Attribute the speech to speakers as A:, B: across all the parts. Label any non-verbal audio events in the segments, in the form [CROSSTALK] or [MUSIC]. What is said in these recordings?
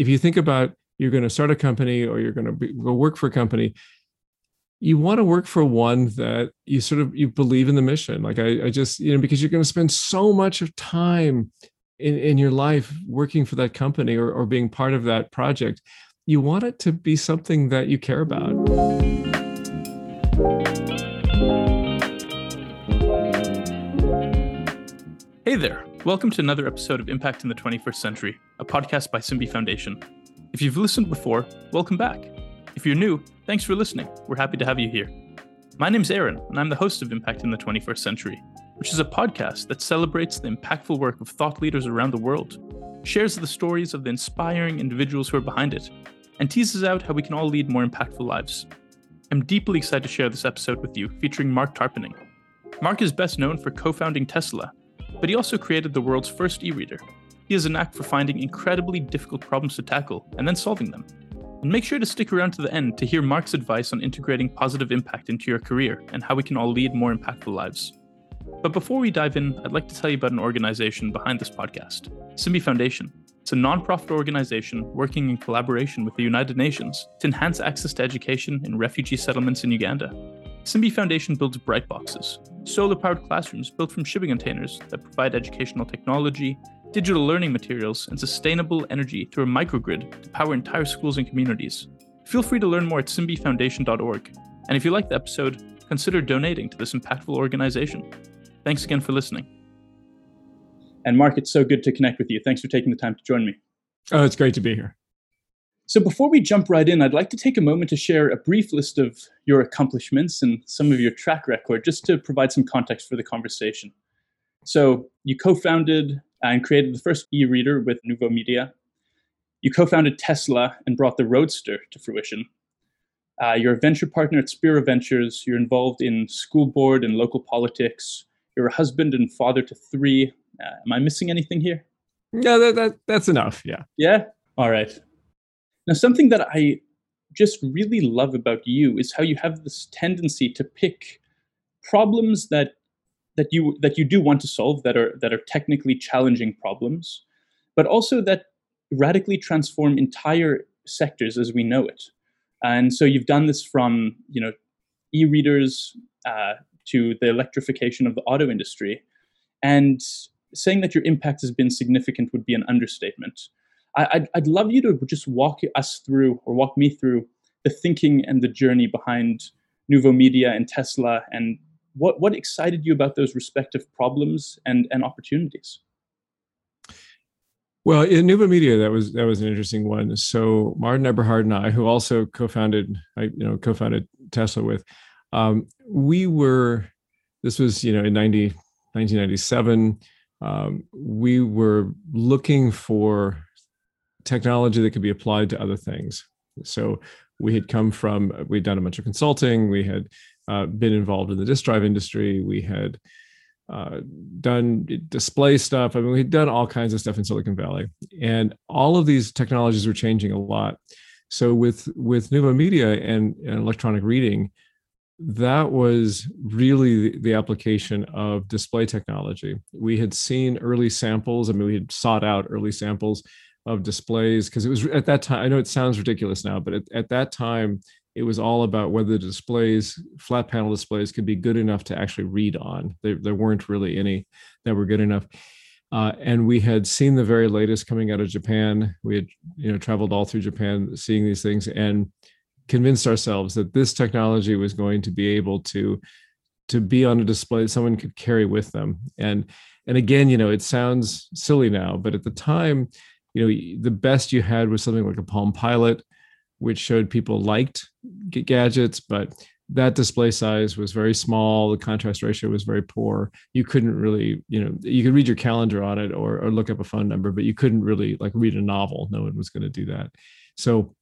A: if you think about you're going to start a company or you're going to be, go work for a company, you want to work for one that you sort of you believe in the mission. Like I, I just you know because you're going to spend so much of time in, in your life working for that company or, or being part of that project. You want it to be something that you care about.
B: Hey there. Welcome to another episode of Impact in the 21st Century, a podcast by Simbi Foundation. If you've listened before, welcome back. If you're new, thanks for listening. We're happy to have you here. My name's Aaron, and I'm the host of Impact in the 21st Century, which is a podcast that celebrates the impactful work of thought leaders around the world, shares the stories of the inspiring individuals who are behind it, and teases out how we can all lead more impactful lives. I'm deeply excited to share this episode with you, featuring Marc Tarpenning. Marc is best known for co founding Tesla but he also created the world's first e reader. He has a knack for finding incredibly difficult problems to tackle and then solving them. And make sure to stick around to the end to hear Marc's advice on integrating positive impact into your career and how we can all lead more impactful lives. But before we dive in, I'd like to tell you about an organization behind this podcast Simbi Foundation. It's a nonprofit organization working in collaboration with the United Nations to enhance access to education in refugee settlements in Uganda. Simbi Foundation builds bright boxes, solar powered classrooms built from shipping containers that provide educational technology, digital learning materials, and sustainable energy through a microgrid to power entire schools and communities. Feel free to learn more at simbifoundation.org. And if you like the episode, consider donating to this impactful organization. Thanks again for listening. And Mark, it's so good to connect with you. Thanks for taking the time to join me.
A: Oh, it's great to be here.
B: So, before we jump right in, I'd like to take a moment to share a brief list of your accomplishments and some of your track record, just to provide some context for the conversation. So, you co founded and created the first e reader with NuvoMedia. You co founded Tesla and brought the Roadster to fruition. Uh, you're a venture partner at Spero Ventures. You're involved in school board and local politics. You're a husband and father to three. Uh, am I missing anything here?
A: No, that, that, that's enough. Yeah.
B: Yeah. All right. Now, something that I just really love about you is how you have this tendency to pick problems that that you that you do want to solve that are that are technically challenging problems, but also that radically transform entire sectors as we know it. And so you've done this from you know e-readers uh, to the electrification of the auto industry, and saying that your impact has been significant would be an understatement. I'd, I'd love you to just walk us through or walk me through the thinking and the journey behind NuvoMedia and Tesla and what, what excited you about those respective problems and, and opportunities?
A: Well, in NuvoMedia, that was that was an interesting one. So Martin Eberhard and I, who also co-founded, I you know co-founded Tesla with, um, we were. This was you know in 90, 1997. Um, we were looking for technology that could be applied to other things. So we had come from, we'd done a bunch of consulting, we had uh, been involved in the disk drive industry, we had uh, done display stuff. I mean, we had done all kinds of stuff in Silicon Valley, and all of these technologies were changing a lot. So with with NuvoMedia and, and electronic reading, that was really the, application of display technology. We had seen early samples. I mean, we had sought out early samples of displays because it was at that time i know it sounds ridiculous now but at, at that time it was all about whether the displays flat panel displays could be good enough to actually read on. There, there weren't really any that were good enough. Uh, and we had seen the very latest coming out of japan. We had you know traveled all through japan seeing these things and convinced ourselves that this technology was going to be able to to be on a display someone could carry with them. And and again you know it sounds silly now but at the time you know the best you had was something like a palm pilot which showed people liked gadgets but that display size was very small. The contrast ratio was very poor. You couldn't really you know you could read your calendar on it or, or look up a phone number but you couldn't really like read a novel. No one was going to do that. So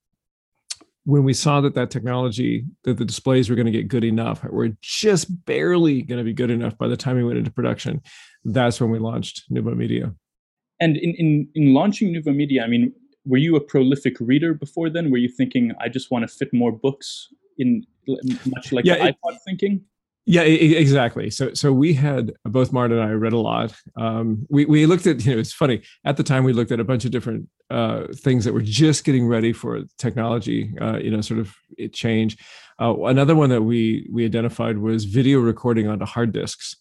A: when we saw that that technology that the displays were going to get good enough were just barely going to be good enough by the time we went into production that's when we launched NuvoMedia
B: and in, in, in launching NuvoMedia, I mean, were you a prolific reader before then? Were you thinking, I just want to fit more books in much like yeah, the iPod thinking?
A: Yeah, exactly. So, so we had both Martin and I read a lot. Um, we we looked at you know it's funny at the time we looked at a bunch of different uh, things that were just getting ready for technology. Uh, you know, sort of change. Uh, another one that we we identified was video recording onto hard disks,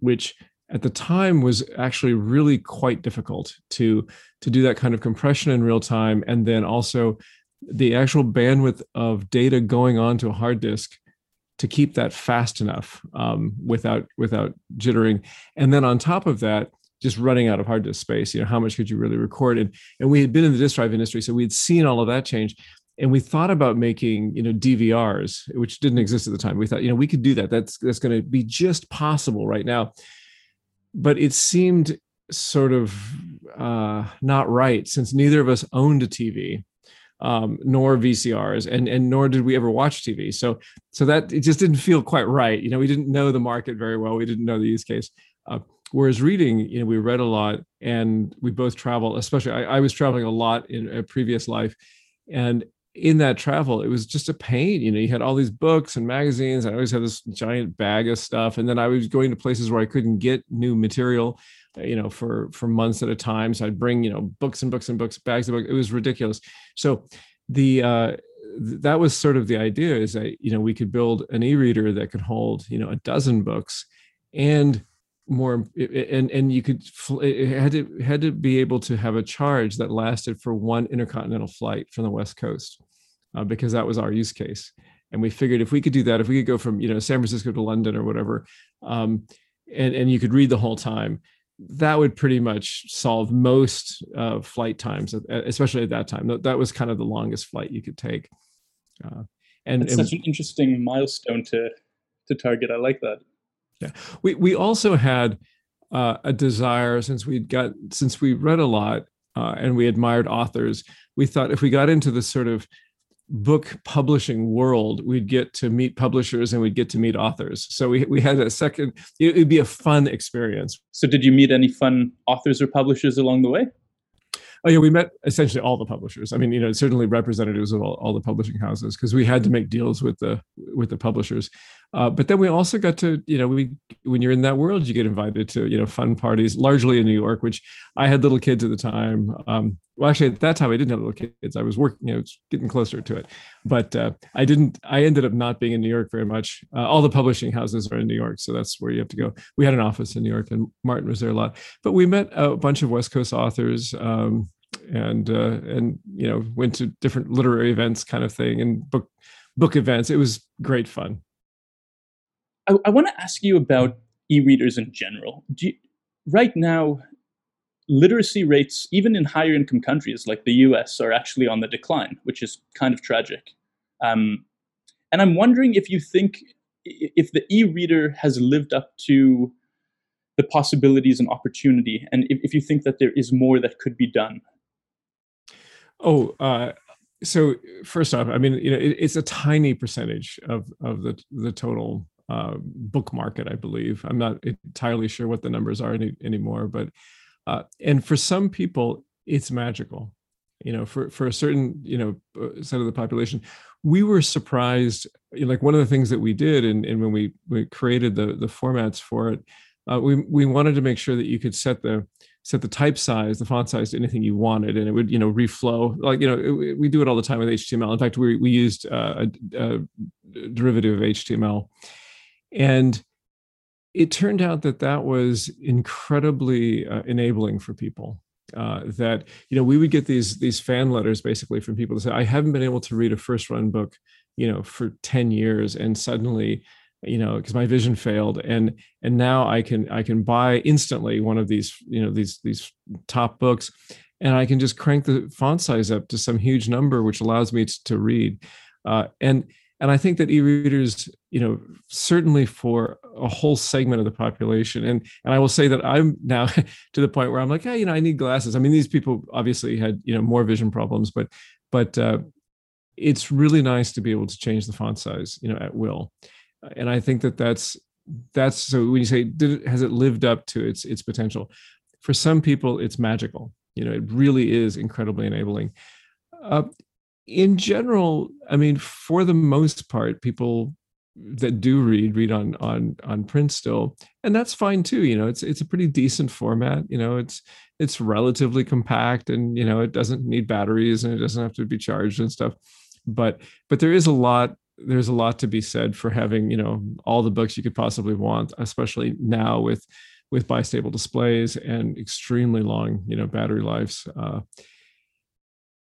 A: which at the time was actually really quite difficult to to do that kind of compression in real time, and then also the actual bandwidth of data going onto a hard disk to keep that fast enough um, without without jittering. And then on top of that just running out of hard disk space you know how much could you really record? And and we had been in the disk drive industry so we had seen all of that change. And we thought about making you know dvrs which didn't exist at the time. We thought you know we could do that. That's that's going to be just possible right now but it seemed sort of uh, not right since neither of us owned a tv um, nor VCRs, and and nor did we ever watch TV. So so that it just didn't feel quite right. You know, we didn't know the market very well. We didn't know the use case. Uh, whereas reading, you know, we read a lot, and we both travel. Especially, I, I was traveling a lot in a previous life, and in that travel, it was just a pain. You know, you had all these books and magazines. I always had this giant bag of stuff, and then I was going to places where I couldn't get new material you know for for months at a time so i'd bring you know books and books and books bags of books it was ridiculous so the uh that was sort of the idea is that you know we could build an e-reader that could hold you know a dozen books and more and and you could it had to had to be able to have a charge that lasted for one intercontinental flight from the west coast uh, because that was our use case and we figured if we could do that if we could go from you know san francisco to london or whatever um, and and you could read the whole time that would pretty much solve most uh, flight times, especially at that time. That was kind of the longest flight you could take.
B: Uh, and it's such an interesting milestone to to target. I like that.
A: Yeah, we we also had uh, a desire since we'd got since we read a lot uh, and we admired authors. We thought if we got into this sort of book publishing world, we'd get to meet publishers and we'd get to meet authors. So we, we had a second, it would be a fun experience.
B: So, did you meet any fun authors or publishers along the way?
A: Oh yeah, we met essentially all the publishers. I mean, you know, certainly representatives of all, all the publishing houses because we had to make deals with the with the publishers. Uh, but then we also got to, you know, we when you're in that world, you get invited to, you know, fun parties, largely in New York, which I had little kids at the time. Um, well, actually, at that time, I didn't have little kids. I was working, you know, getting closer to it. But uh, I didn't. I ended up not being in New York very much. Uh, all the publishing houses are in New York, so that's where you have to go. We had an office in New York, and Martin was there a lot. But we met a bunch of West Coast authors. Um, and uh, and you know went to different literary events kind of thing and book book events it was great fun
B: I, I want to ask you about e-readers in general. You, right now, literacy rates, even in higher income countries like the US, are actually on the decline, which is kind of tragic. Um, and I'm wondering if you think if the e-reader has lived up to the possibilities and opportunity, and if, if you think that there is more that could be done.
A: Oh, uh, so first off, I mean, you know, it, it's a tiny percentage of of the the total uh, book market, I believe. I'm not entirely sure what the numbers are any, anymore, but uh, and for some people, it's magical. You know, for for a certain you know uh, set of the population, we were surprised. Like one of the things that we did, and, and when we we created the the formats for it, uh, we we wanted to make sure that you could set the set the type size, the font size to anything you wanted, and it would you know reflow. Like you know, it, we do it all the time with HTML. In fact, we we used uh, a, a derivative of HTML and it turned out that that was incredibly uh, enabling for people. Uh, that you know we would get these these fan letters basically from people to say I haven't been able to read a first run book you know for 10 years and suddenly you know because my vision failed and and now I can I can buy instantly one of these you know these these top books and I can just crank the font size up to some huge number which allows me to, to read. Uh, and and i think that e-readers you know certainly for a whole segment of the population and and i will say that i'm now [LAUGHS] to the point where i'm like yeah you know i need glasses. I mean these people obviously had you know more vision problems but but uh, it's really nice to be able to change the font size you know at will. And i think that that's that's so when you say did it, has it lived up to its its potential? For some people it's magical. You know it really is incredibly enabling. Uh, in general, I mean, for the most part, people that do read read on on on print still and that's fine too you know it's it's a pretty decent format you know it's it's relatively compact and you know it doesn't need batteries and it doesn't have to be charged and stuff but but there is a lot there's a lot to be said for having you know all the books you could possibly want especially now with with bistable displays and extremely long you know battery lives uh,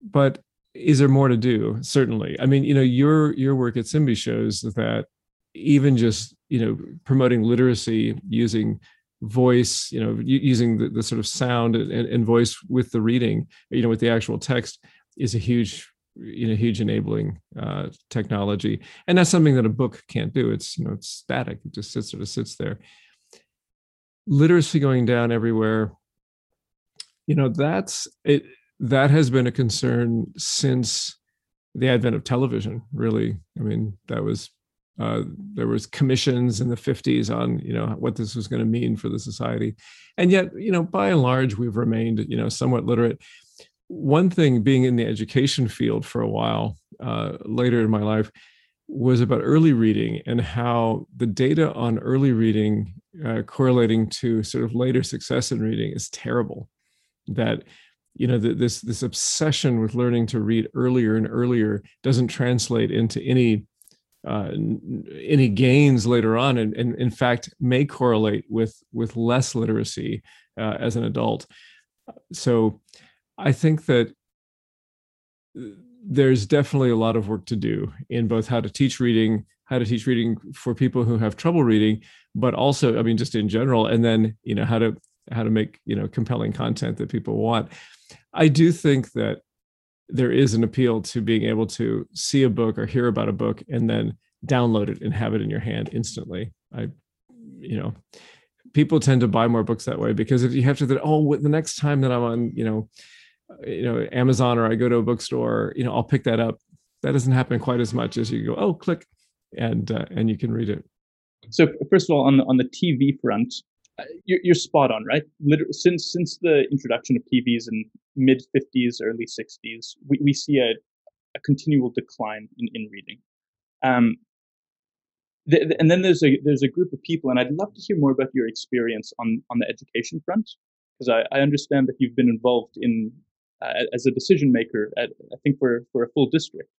A: but is there more to do? Certainly. I mean you know your your work at Simbi shows that even just you know promoting literacy using voice you know using the, the sort of sound and, and voice with the reading you know with the actual text is a huge you know huge enabling uh, technology. And that's something that a book can't do. It's you know it's static. It just sits sort of sits there. Literacy going down everywhere. You know that's it that has been a concern since the advent of television really. I mean that was uh, there was commissions in the 50s on you know what this was going to mean for the society. And yet you know by and large we've remained you know somewhat literate. One thing being in the education field for a while uh, later in my life was about early reading and how the data on early reading uh, correlating to sort of later success in reading is terrible. That you know the, this this obsession with learning to read earlier and earlier doesn't translate into any uh, any gains later on, and, and, in fact may correlate with with less literacy uh, as an adult. So, I think that uh, there's definitely a lot of work to do in both how to teach reading, how to teach reading for people who have trouble reading, but also, I mean, just in general, and then you know how to how to make you know compelling content that people want. I do think that there is an appeal to being able to see a book or hear about a book and then download it and have it in your hand instantly. I, you know, people tend to buy more books that way because if you have to, oh, the next time that I'm on, you know, uh, you know, Amazon or I go to a bookstore, you know, I'll pick that up. That doesn't happen quite as much as you go, oh, click, and uh, and you can read it.
B: So first of all, on the on the TV front, you're, you're spot on, right? Literally, since since the introduction of TVs in mid 50s, early 60s, we, we see a, a continual decline in, in reading. Um, the, the, and then there's a there's a group of people, and I'd love to hear more about your experience on on the education front, because I, I understand that you've been involved in uh, as a decision maker at I think for for a full district.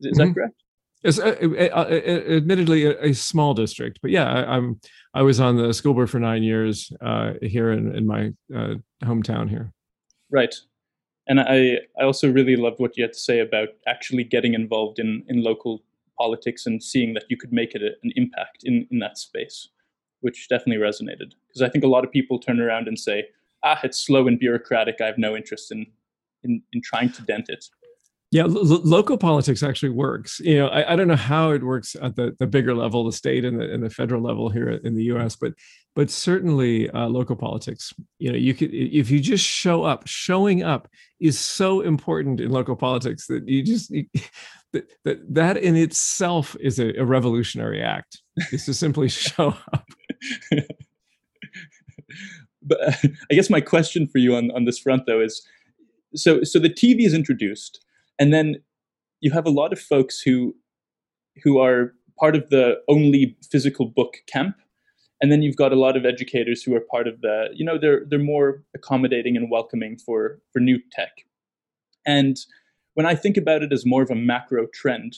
B: Is, is mm-hmm. that correct?
A: It's uh, uh, admittedly a, small district, but yeah, I, am I was on the school board for nine years uh, here in, in my uh, hometown here.
B: Right, and I I also really loved what you had to say about actually getting involved in in local politics and seeing that you could make it an impact in in that space, which definitely resonated because I think a lot of people turn around and say, ah, it's slow and bureaucratic. I have no interest in in, in trying to dent it.
A: Yeah, local politics actually works. You know, I, I, don't know how it works at the, the bigger level, the state and the, and the federal level here in the U.S., but but certainly uh, local politics. You know, you could if you just show up. Showing up is so important in local politics that you just you, [LAUGHS] that, that that in itself is a, a revolutionary act. Is to simply [LAUGHS] show up.
B: but uh, I guess my question for you on on this front though is, so so the TV is introduced and then you have a lot of folks who who are part of the only physical book camp. And then you've got a lot of educators who are part of the you know they're they're more accommodating and welcoming for for new tech. And when i think about it as more of a macro trend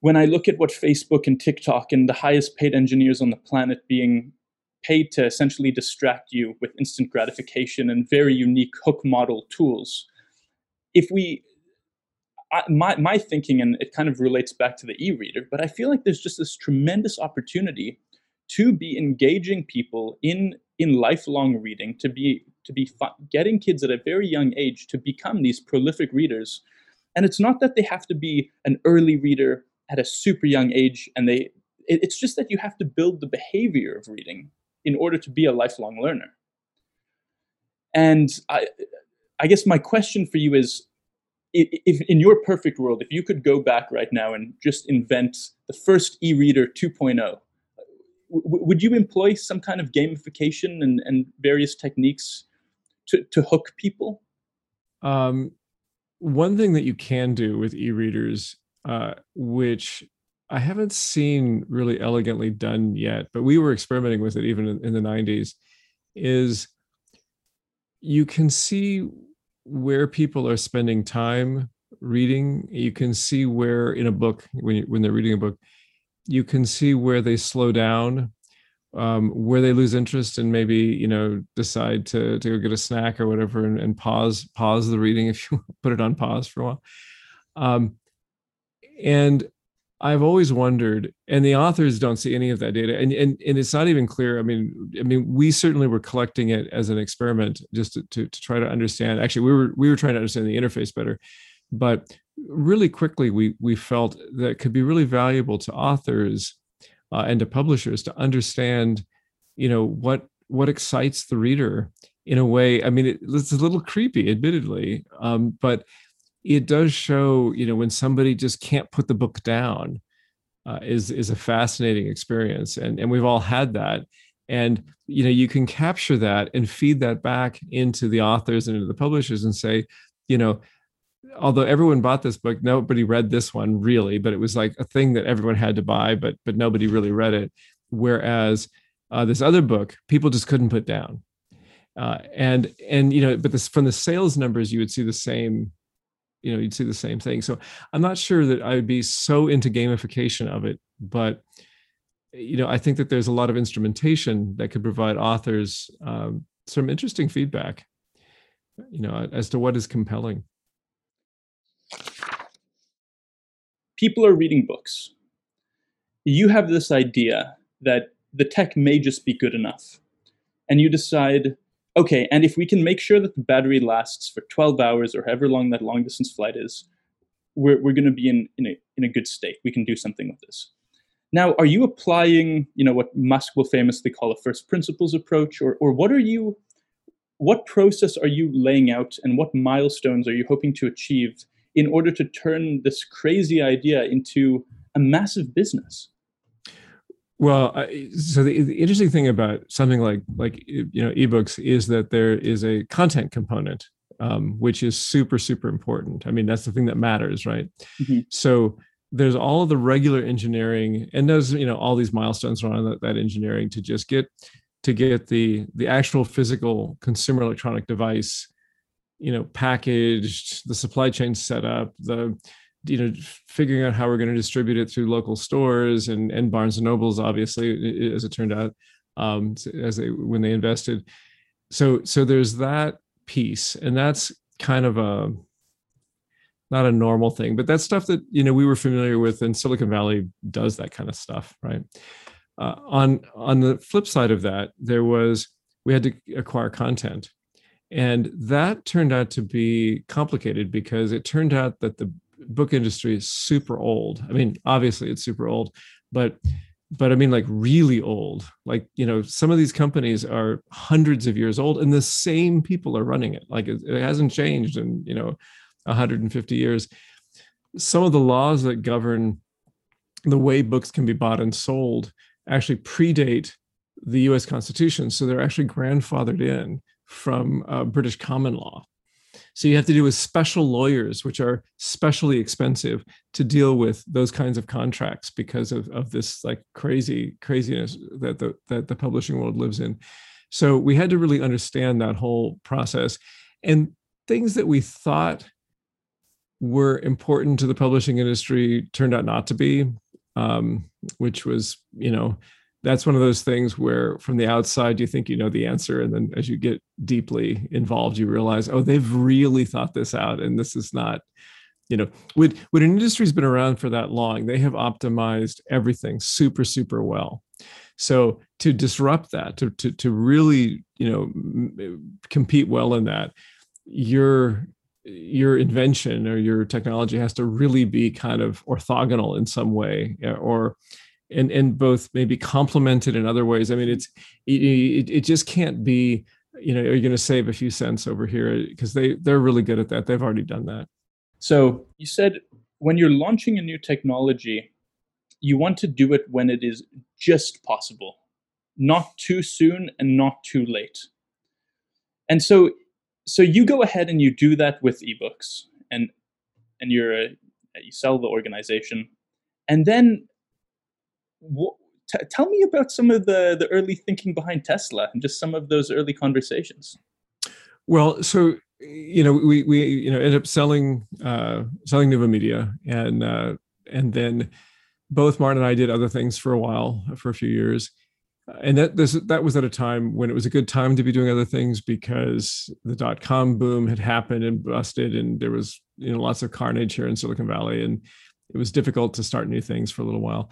B: when i look at what facebook and tiktok and the highest paid engineers on the planet being paid to essentially distract you with instant gratification and very unique hook model tools if we I, my my thinking, and it kind of relates back to the e-reader, but I feel like there's just this tremendous opportunity to be engaging people in in lifelong reading, to be to be getting kids at a very young age to become these prolific readers. And it's not that they have to be an early reader at a super young age, and they it, it's just that you have to build the behavior of reading in order to be a lifelong learner. And I I guess my question for you is if in your perfect world, if you could go back right now and just invent the first e-reader 2.0, w- would you employ some kind of gamification and, and various techniques to, to hook people? Um,
A: one thing that you can do with e-readers, uh, which I haven't seen really elegantly done yet, but we were experimenting with it even in, in the 90s, is you can see where people are spending time reading. You can see where in a book, when, you, when they're reading a book, you can see where they slow down, um, where they lose interest and maybe, you know, decide to, to go get a snack or whatever and, and pause, pause the reading if you [LAUGHS] put it on pause for a while. Um, and I've always wondered, and the authors don't see any of that data, and and and it's not even clear. I mean, I mean, we certainly were collecting it as an experiment just to, to, to try to understand. Actually, we were we were trying to understand the interface better, but really quickly we we felt that it could be really valuable to authors uh, and to publishers to understand, you know, what what excites the reader in a way. I mean, it, it's a little creepy, admittedly, um, but it does show you know when somebody just can't put the book down uh, is is a fascinating experience and and we've all had that. And you know you can capture that and feed that back into the authors and into the publishers and say you know although everyone bought this book nobody read this one really but it was like a thing that everyone had to buy but but nobody really read it. Whereas uh, this other book people just couldn't put down. Uh, and and you know but this from the sales numbers you would see the same you know you'd see the same thing. So i'm not sure that i would be so into gamification of it but you know i think that there's a lot of instrumentation that could provide authors um, some interesting feedback you know as to what is compelling.
B: People are reading books. You have this idea that the tech may just be good enough and you decide okay, and if we can make sure that the battery lasts for 12 hours or however long that long distance flight is, we're, we're going to be in, in, a, in a good state. We can do something with this. Now, are you applying, you know, what Musk will famously call a first principles approach, or, or what are you, what process are you laying out and what milestones are you hoping to achieve in order to turn this crazy idea into a massive business?
A: Well, so the, the, interesting thing about something like like you know ebooks is that there is a content component, um, which is super super important. I mean, that's the thing that matters, right? Mm-hmm. So there's all of the regular engineering, and those you know all these milestones around that, that engineering to just get to get the the actual physical consumer electronic device, you know, packaged, the supply chain set up, the you know figuring out how we're going to distribute it through local stores and and Barnes and Nobles obviously as it turned out um, as they when they invested. So so there's that piece and that's kind of a not a normal thing but that's stuff that you know we were familiar with and Silicon Valley does that kind of stuff right? Uh, on on the flip side of that there was we had to acquire content and that turned out to be complicated because it turned out that the book industry is super old. I mean, obviously it's super old, but but I mean like really old. Like, you know, some of these companies are hundreds of years old and the same people are running it. Like it, it hasn't changed in, you know, 150 years. Some of the laws that govern the way books can be bought and sold actually predate the US Constitution. So they're actually grandfathered in from uh, British common law. So you have to do with special lawyers, which are specially expensive to deal with those kinds of contracts because of, of this like crazy craziness that the that the publishing world lives in. So we had to really understand that whole process. And things that we thought were important to the publishing industry turned out not to be, um, which was, you know, that's one of those things where from the outside you think you know the answer and then as you get deeply involved you realize oh they've really thought this out and this is not you know. When when an industry's been around for that long they have optimized everything super super well. So to disrupt that to to, to really you know compete well in that your your invention or your technology has to really be kind of orthogonal in some way or and and both maybe complemented in other ways. I mean, it's it, it just can't be. You know, are you going to save a few cents over here because they they're really good at that. They've already done that.
B: So you said when you're launching a new technology, you want to do it when it is just possible, not too soon and not too late. And so, so you go ahead and you do that with ebooks, and and you're a, you sell the organization, and then t- tell me about some of the the early thinking behind Tesla and just some of those early conversations.
A: Well, so you know, we we you know ended up selling uh, selling NuvoMedia, and uh, and then both Martin and I did other things for a while, for a few years, and that this that was at a time when it was a good time to be doing other things because the dot com boom had happened and busted, and there was you know lots of carnage here in Silicon Valley, and it was difficult to start new things for a little while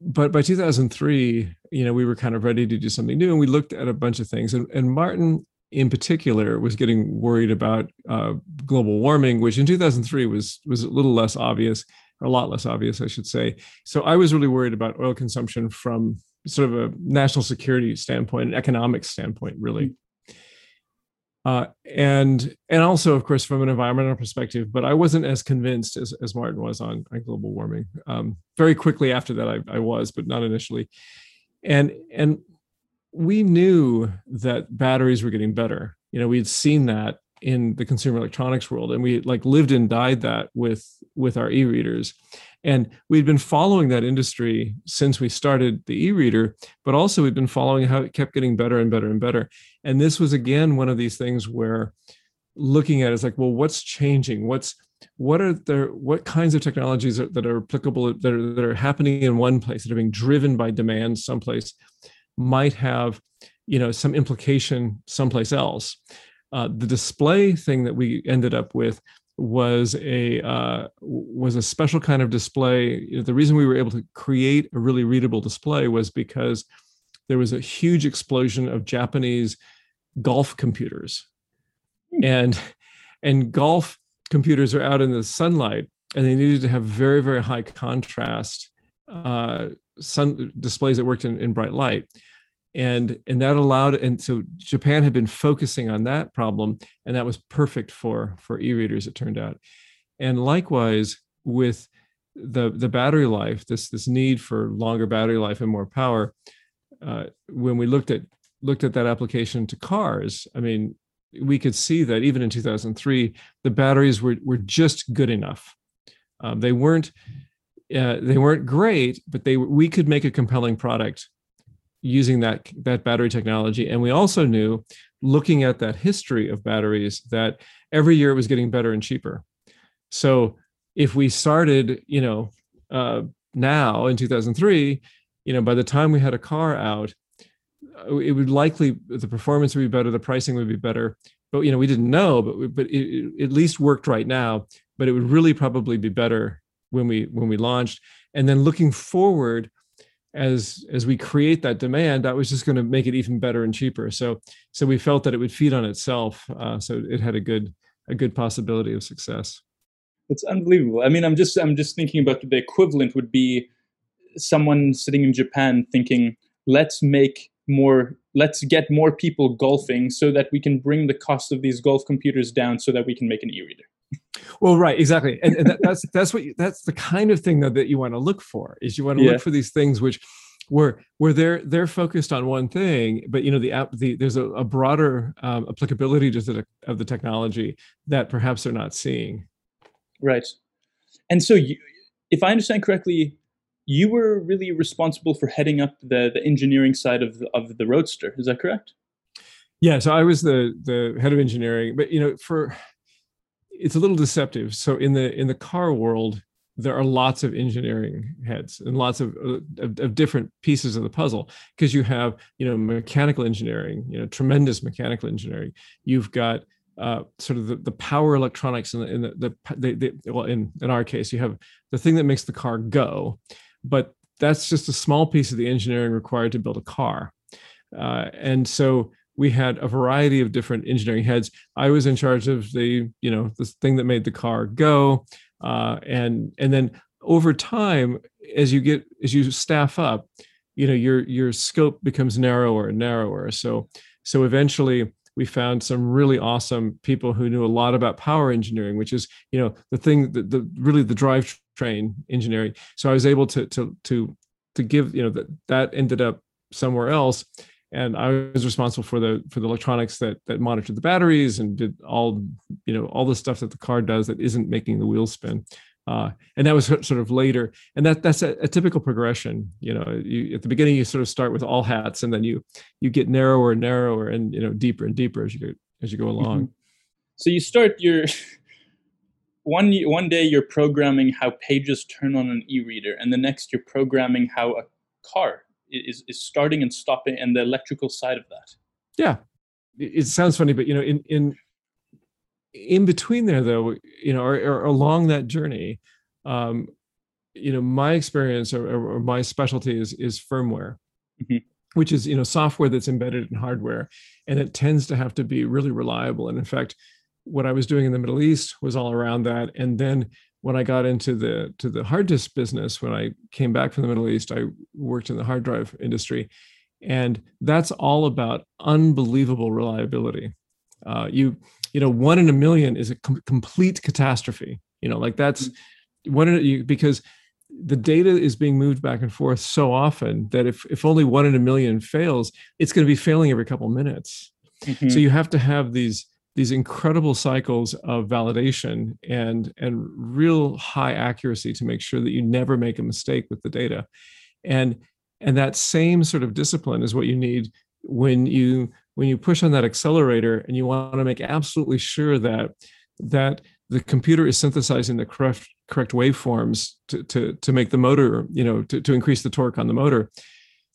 A: but by 2003 you know we were kind of ready to do something new and we looked at a bunch of things and, and martin in particular was getting worried about uh, global warming which in 2003 was was a little less obvious a lot less obvious i should say. So i was really worried about oil consumption from sort of a national security standpoint an economic standpoint really uh, and and also, of course, from an environmental perspective, but I wasn't as convinced as, as Martin was on, on global warming. Um, very quickly after that, I, I was, but not initially. And and we knew that batteries were getting better. You know, we had seen that in the consumer electronics world, and we like lived and died that with with our e-readers. And we'd been following that industry since we started the e-reader, but also we'd been following how it kept getting better and better and better. And this was again one of these things where looking at it is like, well, what's changing? What's what are there what kinds of technologies are, that are applicable that are, that are happening in one place that are being driven by demand someplace might have you know some implication someplace else uh, the display thing that we ended up with was a uh, was a special kind of display. The reason we were able to create a really readable display was because there was a huge explosion of Japanese golf computers, hmm. and and golf computers are out in the sunlight, and they needed to have very very high contrast uh, sun displays that worked in, in bright light and and that allowed and so japan had been focusing on that problem and that was perfect for for e-readers it turned out. And likewise with the the battery life this this need for longer battery life and more power uh, when we looked at looked at that application to cars i mean we could see that even in 2003 the batteries were were just good enough. Um, they weren't uh, they weren't great but they we could make a compelling product using that that battery technology. And we also knew looking at that history of batteries that every year it was getting better and cheaper. So if we started you know uh, now in 2003 you know by the time we had a car out uh, it would likely the performance would be better the pricing would be better. But you know we didn't know but but it, it at least worked right now. But it would really probably be better when we when we launched. And then looking forward as as we create that demand that was just going to make it even better and cheaper. So so we felt that it would feed on itself uh, so it had a good a good possibility of success.
B: It's unbelievable. I mean i'm just i'm just thinking about the equivalent would be someone sitting in japan thinking let's make more let's get more people golfing so that we can bring the cost of these golf computers down so that we can make an e-reader
A: well right exactly and, and that, that's that's what you, that's the kind of thing though, that you want to look for is you want to yeah. look for these things which where where they're they're focused on one thing but you know the app the there's a, a broader um, applicability to the of the technology that perhaps they're not seeing
B: right and so you, if i understand correctly you were really responsible for heading up the the engineering side of the, of the roadster is that correct
A: yeah so i was the the head of engineering but you know for it's a little deceptive. So in the in the car world, there are lots of engineering heads and lots of, uh, of, of, different pieces of the puzzle. Because you have you know mechanical engineering you know tremendous mechanical engineering. You've got uh, sort of the, the power electronics in the, the, the, the, well in in our case you have the thing that makes the car go but that's just a small piece of the engineering required to build a car. Uh, and so we had a variety of different engineering heads. I was in charge of the, you know, the thing that made the car go. Uh, and and then over time, as you get as you staff up, you know, your your scope becomes narrower and narrower. So so eventually we found some really awesome people who knew a lot about power engineering, which is, you know, the thing that the really the drivetrain engineering. So I was able to to to to give, you know, that that ended up somewhere else and I was responsible for the for the electronics that that monitored the batteries and did all you know all the stuff that the car does that isn't making the wheels spin. Uh, and that was sort of later, and that that's a, a, typical progression. You know, you, at the beginning you sort of start with all hats, and then you you get narrower and narrower, and you know deeper and deeper as you go as you go along. Mm-hmm.
B: So you start your [LAUGHS] one one day you're programming how pages turn on an e-reader, and the next you're programming how a car is is starting and stopping, and the electrical side of that.
A: Yeah, it, sounds funny, but you know, in in in between there though you know or, or along that journey um you know my experience or, or my specialty is is firmware mm-hmm. which is you know software that's embedded in hardware and it tends to have to be really reliable and in fact what i was doing in the middle east was all around that and then when i got into the to the hard disk business when i came back from the middle east i worked in the hard drive industry and that's all about unbelievable reliability uh, you you know one in a million is a com- complete catastrophe you know like that's mm-hmm. one in a, because the data is being moved back and forth so often that if if only one in a million fails it's going to be failing every couple minutes mm-hmm. so you have to have these these incredible cycles of validation and and real high accuracy to make sure that you never make a mistake with the data. And and that same sort of discipline is what you need when you when you push on that accelerator and you want to make absolutely sure that that the computer is synthesizing the correct correct waveforms to to to make the motor you know to, to increase the torque on the motor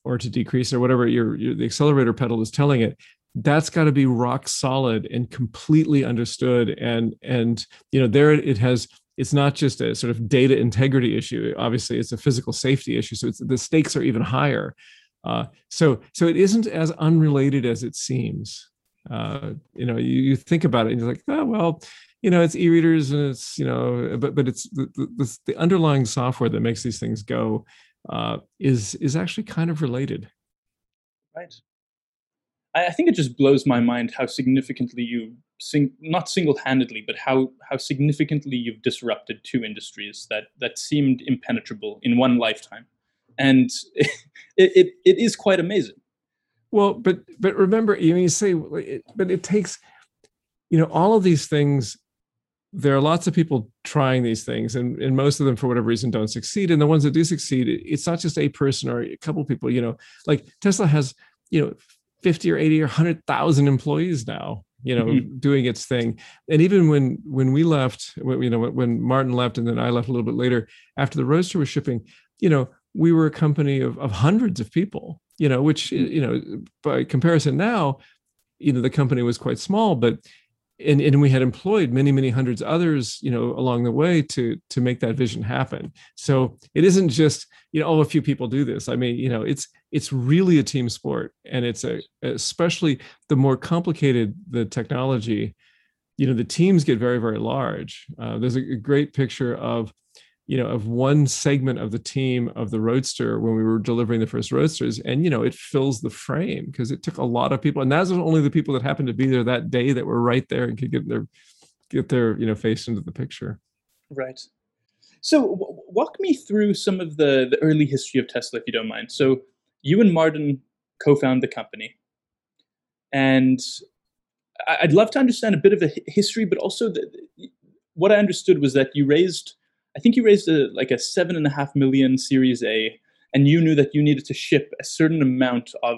A: or to decrease or whatever your, your the accelerator pedal is telling it that's got to be rock solid and completely understood and and you know there it has it's not just a sort of data integrity issue obviously it's a physical safety issue so the stakes are even higher uh, so so it isn't as unrelated as it seems. Uh, you know, you, you think about it and you're like, oh well, you know, it's e-readers and it's you know, but but it's the the, the underlying software that makes these things go uh, is is actually kind of related.
B: Right. I, I think it just blows my mind how significantly you sing not single-handedly, but how how significantly you've disrupted two industries that that seemed impenetrable in one lifetime and [LAUGHS] it, it, it is quite amazing.
A: Well, but but remember, you, you say, but it takes, you know, all of these things. There are lots of people trying these things, and, and most of them, for whatever reason, don't succeed. And the ones that do succeed, it's not just a person or a couple people. You know, like Tesla has, you know, fifty or eighty or hundred thousand employees now you know mm-hmm. doing its thing and even when when we left you know when martin left and then i left a little bit later after the roadster was shipping you know we were a company of, of hundreds of people you know which you know by comparison now you know the company was quite small but and, and we had employed many many hundreds others you know along the way to to make that vision happen. So it isn't just you know oh a few people do this. I mean you know it's it's really a team sport and it's a especially the more complicated the technology you know the teams get very very large. Uh, there's a, a great picture of you know of one segment of the team of the roadster when we were delivering the first roadsters. And you know it fills the frame because it took a lot of people and that's only the people that happened to be there that day that were right there and could get their get their you know face into the picture.
B: Right. So w- walk me through some of the the early history of tesla if you don't mind. So you and martin co-found the company. And i'd love to understand a bit of the history but also the, what i understood was that you raised I think you raised a, like a seven and a half million Series A, and you knew that you needed to ship a certain amount of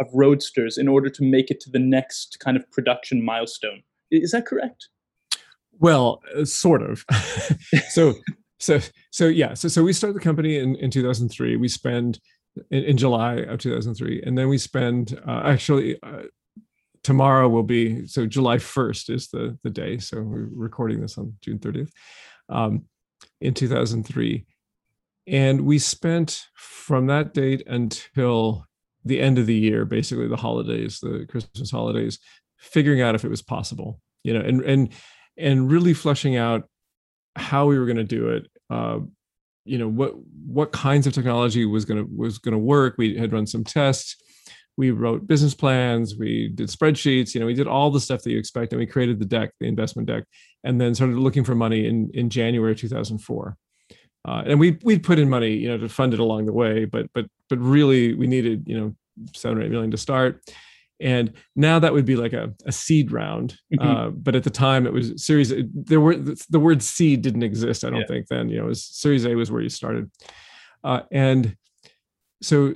B: of roadsters in order to make it to the next kind of production milestone. Is that correct?
A: Well, uh, sort of. [LAUGHS] so, so, so yeah. So, so we started the company in in 2003. We spend in, in July of 2003, and then we spend uh, actually. Uh, tomorrow will be so July 1st is the the day. So we're recording this on June 30th. Um, in 2003. And we spent from that date until the end of the year, basically the holidays, the Christmas holidays, figuring out if it was possible, you know, and and and really fleshing out how we were going to do it. Uh, you know what what kinds of technology was going to was going to work. We had run some tests. We wrote business plans. We did spreadsheets. You know, we did all the stuff that you expect, and we created the deck, the investment deck and then started looking for money in in January 2004. Uh, and we we'd put in money, you know, to fund it along the way, but but but really we needed, you know, seven or eight million to start. and now that would be like a, a seed round mm-hmm. uh, but at the time it was series there were the word seed didn't exist i don't yeah. think then you know it was series a was where you started uh, and so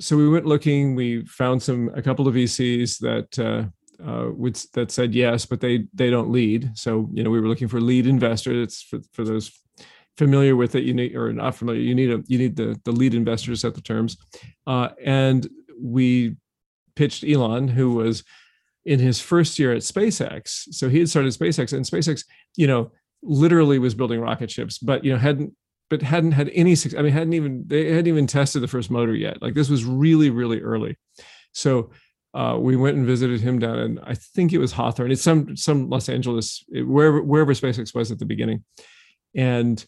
A: so we went looking we found some a couple of vcs that uh, that said yes but they they don't lead so you know we were looking for lead investors it's for, for those familiar with it you need or not familiar you need a you need the the lead investor to set the terms uh, and we pitched Elon, who was in his first year at SpaceX. So he had started SpaceX, and SpaceX, you know, literally was building rocket ships, but you know hadn't but hadn't had any success. I mean hadn't even they hadn't even tested the first motor yet. Like this was really really early. So uh, we went and visited him down in I think it was Hawthorne. It's some some Los Angeles wherever wherever SpaceX was at the beginning, and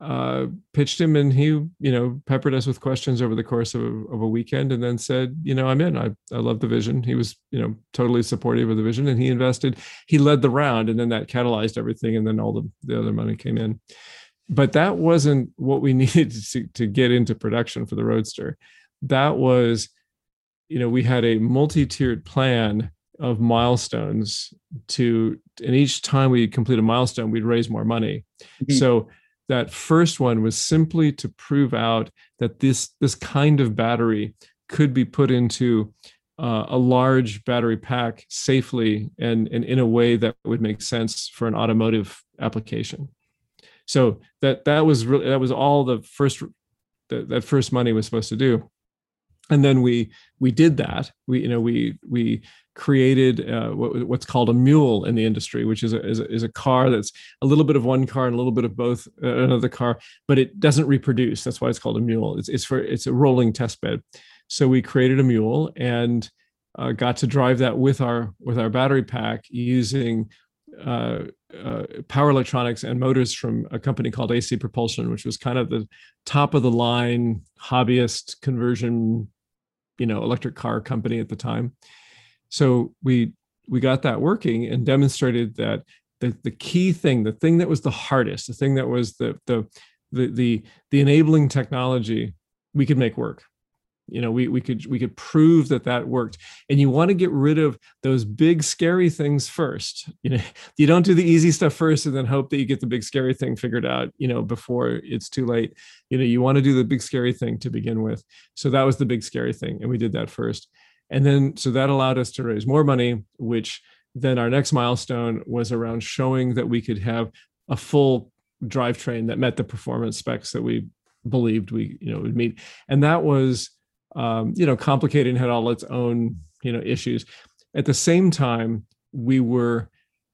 A: uh, pitched him and he you know peppered us with questions over the course of a, of a weekend and then said you know i'm in. I, I love the vision. He was you know totally supportive of the vision and he invested he led the round and then that catalyzed everything and then all the, the other money came in. But that wasn't what we [LAUGHS] needed to, to get into production for the roadster. That was you know we had a multi-tiered plan of milestones to and each time we complete a milestone we'd raise more money mm-hmm. so that first one was simply to prove out that this this kind of battery could be put into uh, a large battery pack safely and, and in a way that would make sense for an automotive application. So that that was really that was all the first that, that first money was supposed to do and then we we did that. We you know we we created uh, what, what's called a mule in the industry which is a, is a, is a car that's a little bit of one car and a little bit of both uh, another car but it doesn't reproduce. That's why it's called a mule. It's, it's for it's a rolling test bed. So we created a mule and uh, got to drive that with our with our battery pack using uh, uh, power electronics and motors from a company called AC Propulsion, which was kind of the top of the line hobbyist conversion you know electric car company at the time. So we we got that working and demonstrated that the, the key thing the thing that was the hardest the thing that was the the the the, the enabling technology we could make work you know we, we could we could prove that that worked. And you want to get rid of those big scary things first. You know [LAUGHS] you don't do the easy stuff first and then hope that you get the big scary thing figured out you know before it's too late. You know you want to do the big scary thing to begin with. So that was the big scary thing and we did that first. And then so that allowed us to raise more money which then our next milestone was around showing that we could have a full drivetrain that met the performance specs that we believed we you know would meet. And that was um, you know, complicated and had all its own, you know, issues. At the same time, we were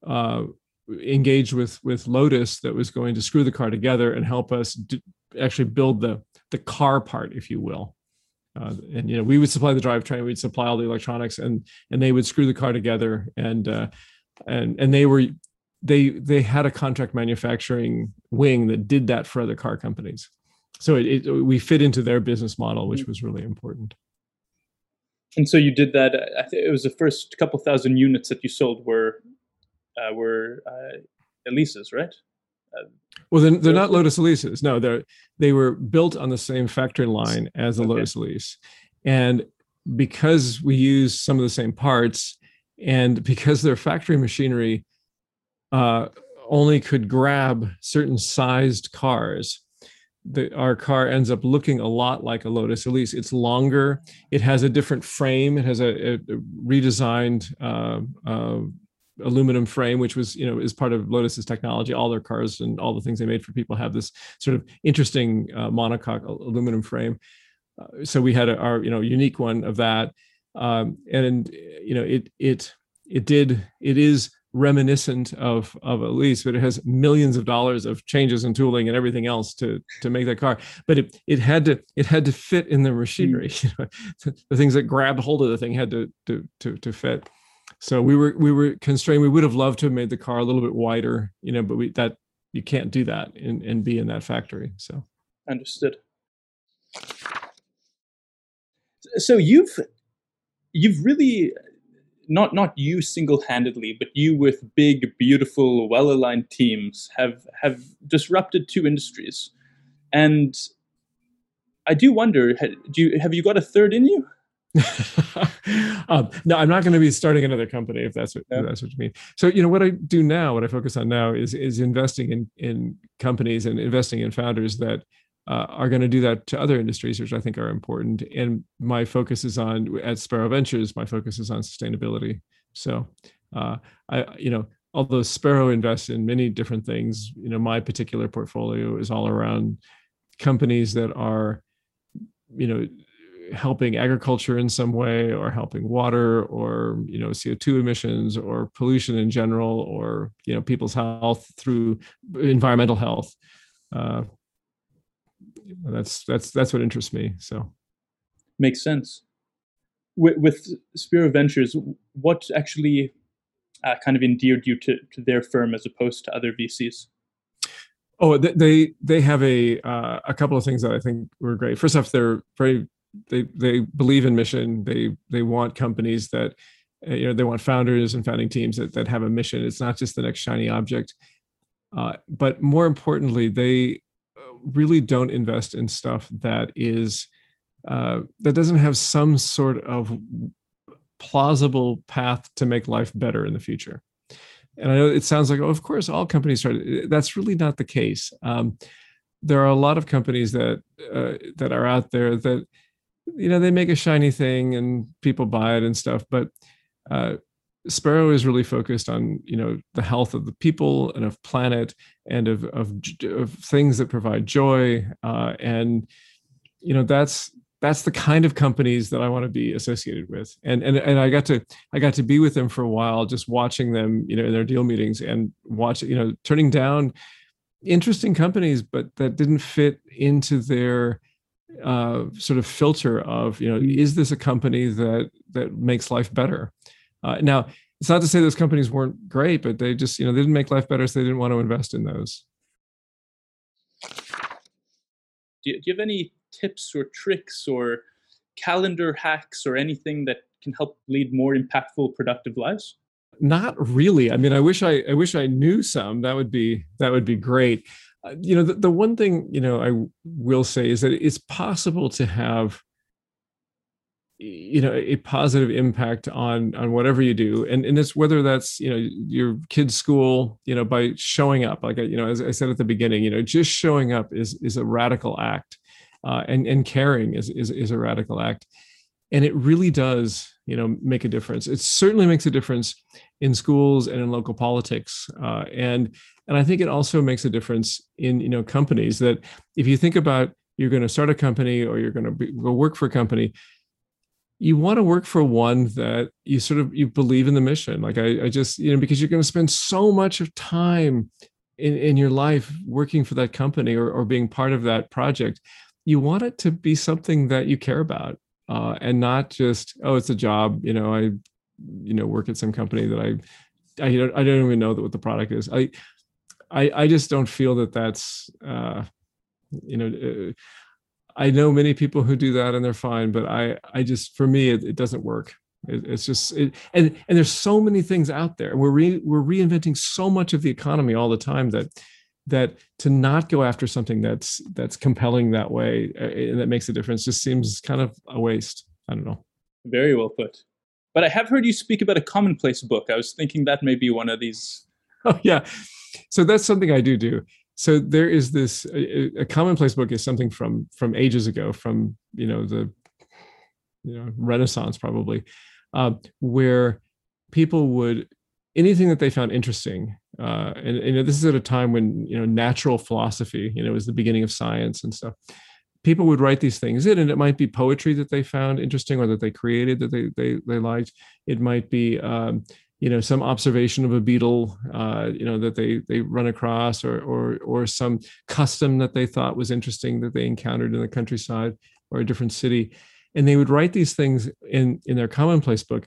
A: uh, engaged with with Lotus that was going to screw the car together and help us do, actually build the the car part, if you will. Uh, and you know, we would supply the drivetrain, we'd supply all the electronics, and and they would screw the car together. And uh, and and they were they they had a contract manufacturing wing that did that for other car companies so it, it, we fit into their business model, which mm. was really important.
B: And so you did that. I think it was the first couple thousand units that you sold were uh, were uh, Elises, right?
A: Uh, well, they're, they're not Lotus Elises. No, they're they were built on the same factory line as the okay. Lotus Elise, and because we use some of the same parts, and because their factory machinery uh, only could grab certain sized cars, the, our car ends up looking a lot like a Lotus Elise. It's longer. It has a different frame. It has a, a redesigned uh, uh, aluminum frame, which was you know is part of Lotus's technology. All their cars and all the things they made for people have this sort of interesting uh, monocoque aluminum frame. Uh, so we had a, our you know unique one of that, um, and you know it it it did it is reminiscent of of Elise, but it has millions of dollars of changes and tooling and everything else to to make that car. But it it had to it had to fit in the machinery. Mm. [LAUGHS] the things that grabbed hold of the thing had to to to to fit. So we were we were constrained. We would have loved to have made the car a little bit wider, you know, but we that you can't do that and, and be in that factory. So
B: understood. So you've you've really not not you single-handedly, but you with big, beautiful, well-aligned teams have have disrupted two industries, and I do wonder, do you have you got a third in you? [LAUGHS]
A: um, no, I'm not going to be starting another company if that's what yeah. if that's what you mean. So you know what I do now, what I focus on now is is investing in in companies and investing in founders that uh, are going to do that to other industries, which I think are important. And my focus is on at Spero Ventures. My focus is on sustainability. So, uh, I you know, although Spero invests in many different things, you know, my particular portfolio is all around companies that are, you know, helping agriculture in some way or helping water or you know co2 emissions or pollution in general or you know people's health through environmental health uh, that's that's that's what interests me. So
B: makes sense. With, with Spero Ventures, what actually uh, kind of endeared you to, to their firm as opposed to other VCs?
A: Oh, they they have a uh, a couple of things that I think were great. First off, they're very they they believe in mission. They they want companies that uh, you know they want founders and founding teams that that have a mission. It's not just the next shiny object. Uh, but more importantly, they really don't invest in stuff that is uh, that doesn't have some sort of plausible path to make life better in the future. And I know it sounds like, oh, of course, all companies start. That's really not the case. Um, there are a lot of companies that uh, that are out there that you know they make a shiny thing and people buy it and stuff, but uh, Spero is really focused on you know the health of the people and of planet and of of, of things that provide joy uh, and you know that's that's the kind of companies that I want to be associated with. And and and I got to I got to be with them for a while just watching them you know in their deal meetings and watch you know turning down interesting companies but that didn't fit into their uh, sort of filter of you know is this a company that that makes life better uh, now, it's not to say those companies weren't great, but they just, you know, they didn't make life better, so they didn't want to invest in those.
B: Do you, do you have any tips or tricks or calendar hacks or anything that can help lead more impactful, productive lives?
A: Not really. I mean, I wish I, I wish I knew some. That would be that would be great. Uh, you know, the, the one thing you know I will say is that it's possible to have you know a positive impact on on whatever you do. And and it's whether that's you know your kid's school you know by showing up like you know as i said at the beginning you know just showing up is is a radical act uh, and and caring is, is is a radical act. And it really does you know make a difference. It certainly makes a difference in schools and in local politics uh, and and i think it also makes a difference in you know companies that if you think about you're going to start a company or you're going to be, go work for a company you want to work for one that you sort of you believe in the mission. Like i, I just you know because you're going to spend so much of time in, in your life working for that company or, or being part of that project. You want it to be something that you care about uh, and not just oh it's a job you know i you know work at some company that i i don't, I don't even know what the product is. I i, I just don't feel that that's uh, you know uh, I know many people who do that and they're fine, but I, I just, for me, it, it doesn't work. It, it's just, it, and and there's so many things out there. We're re, we're reinventing so much of the economy all the time that that to not go after something that's that's compelling that way uh, and that makes a difference just seems kind of a waste. I don't know.
B: Very well put. But I have heard you speak about a commonplace book. I was thinking that may be one of these. [LAUGHS]
A: Oh yeah, so that's something I do do so there is this a, a, commonplace book is something from from ages ago from you know the you know renaissance probably uh, where people would anything that they found interesting uh, and, you know, this is at a time when you know natural philosophy you know was the beginning of science and stuff. People would write these things in and it might be poetry that they found interesting or that they created that they they, they liked. It might be um, you know some observation of a beetle uh, you know that they they run across or or or some custom that they thought was interesting that they encountered in the countryside or a different city. And they would write these things in in their commonplace book.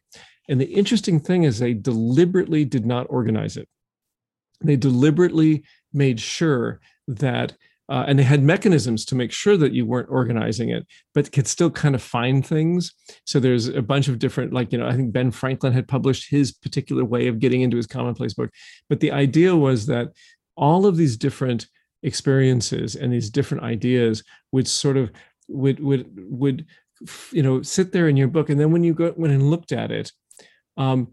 A: And the interesting thing is they deliberately did not organize it. They deliberately made sure that uh, and they had mechanisms to make sure that you weren't organizing it but could still kind of find things. So there's a bunch of different like you know i think ben franklin had published his particular way of getting into his commonplace book. But the idea was that all of these different experiences and these different ideas would sort of would would would you know sit there in your book. And then when you go went and looked at it um,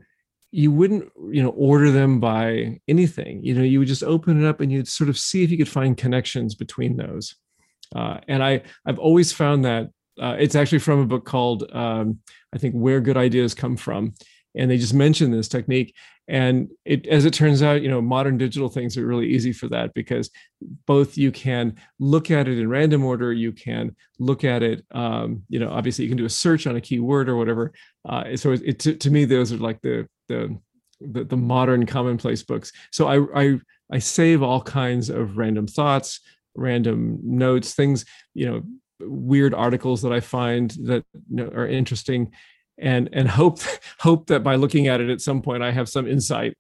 A: you wouldn't you know order them by anything. You know you would just open it up and you'd sort of see if you could find connections between those. Uh, and i i've always found that uh, it's actually from a book called um, i think where good ideas come from and they just mention this technique. And it as it turns out you know modern digital things are really easy for that because both you can look at it in random order. You can look at it um, you know obviously you can do a search on a keyword or whatever. Uh, so it, it to, to me those are like the the the, the modern commonplace books. So I, I I save all kinds of random thoughts, random notes, things you know, weird articles that I find that are interesting, and and hope hope that by looking at it at some point I have some insight.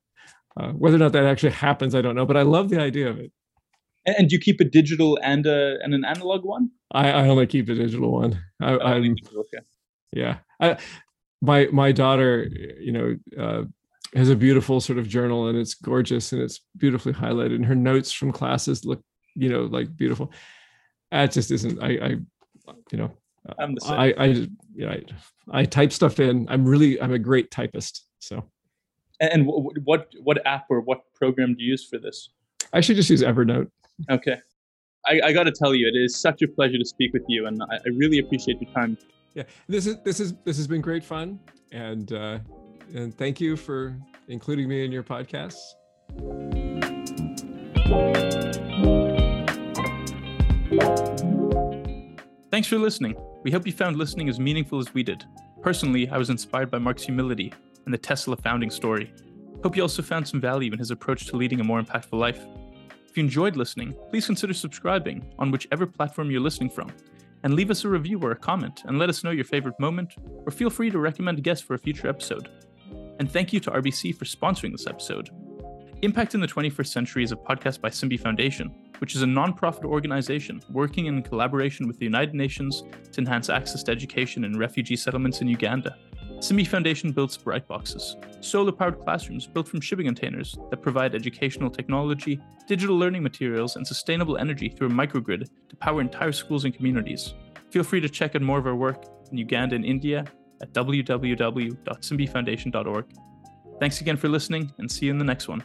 A: Uh, whether or not that actually happens, I don't know, but I love the idea of it.
B: And do you keep a digital and a and an analog one?
A: I, I only keep a digital one. I, oh, I'm, okay. Yeah, I, my my daughter, you know, uh, has a beautiful sort of journal, and it's gorgeous and it's beautifully highlighted. And her notes from classes look, you know, like beautiful. That just isn't. I, I you know, I'm the same. I, I, you know, I, I type stuff in. I'm really, I'm a great typist. So.
B: And what what app or what program do you use for this?
A: I should just use Evernote.
B: Okay. I, I got to tell you, it is such a pleasure to speak with you, and I, I really appreciate your time
A: yeah this is this is this has been great fun and uh and thank you for including me in your podcasts
B: thanks for listening we hope you found listening as meaningful as we did personally i was inspired by Marc's humility and the tesla founding story hope you also found some value in his approach to leading a more impactful life if you enjoyed listening please consider subscribing on whichever platform you're listening from and leave us a review or a comment and let us know your favorite moment, or feel free to recommend a guest for a future episode. And thank you to RBC for sponsoring this episode. Impact in the 21st Century is a podcast by Simbi Foundation, which is a nonprofit organization working in collaboration with the United Nations to enhance access to education in refugee settlements in Uganda. Simbi Foundation builds bright boxes, solar powered classrooms built from shipping containers that provide educational technology, digital learning materials, and sustainable energy through a microgrid to power entire schools and communities. Feel free to check out more of our work in Uganda and India at www.simbifoundation.org. Thanks again for listening, and see you in the next one.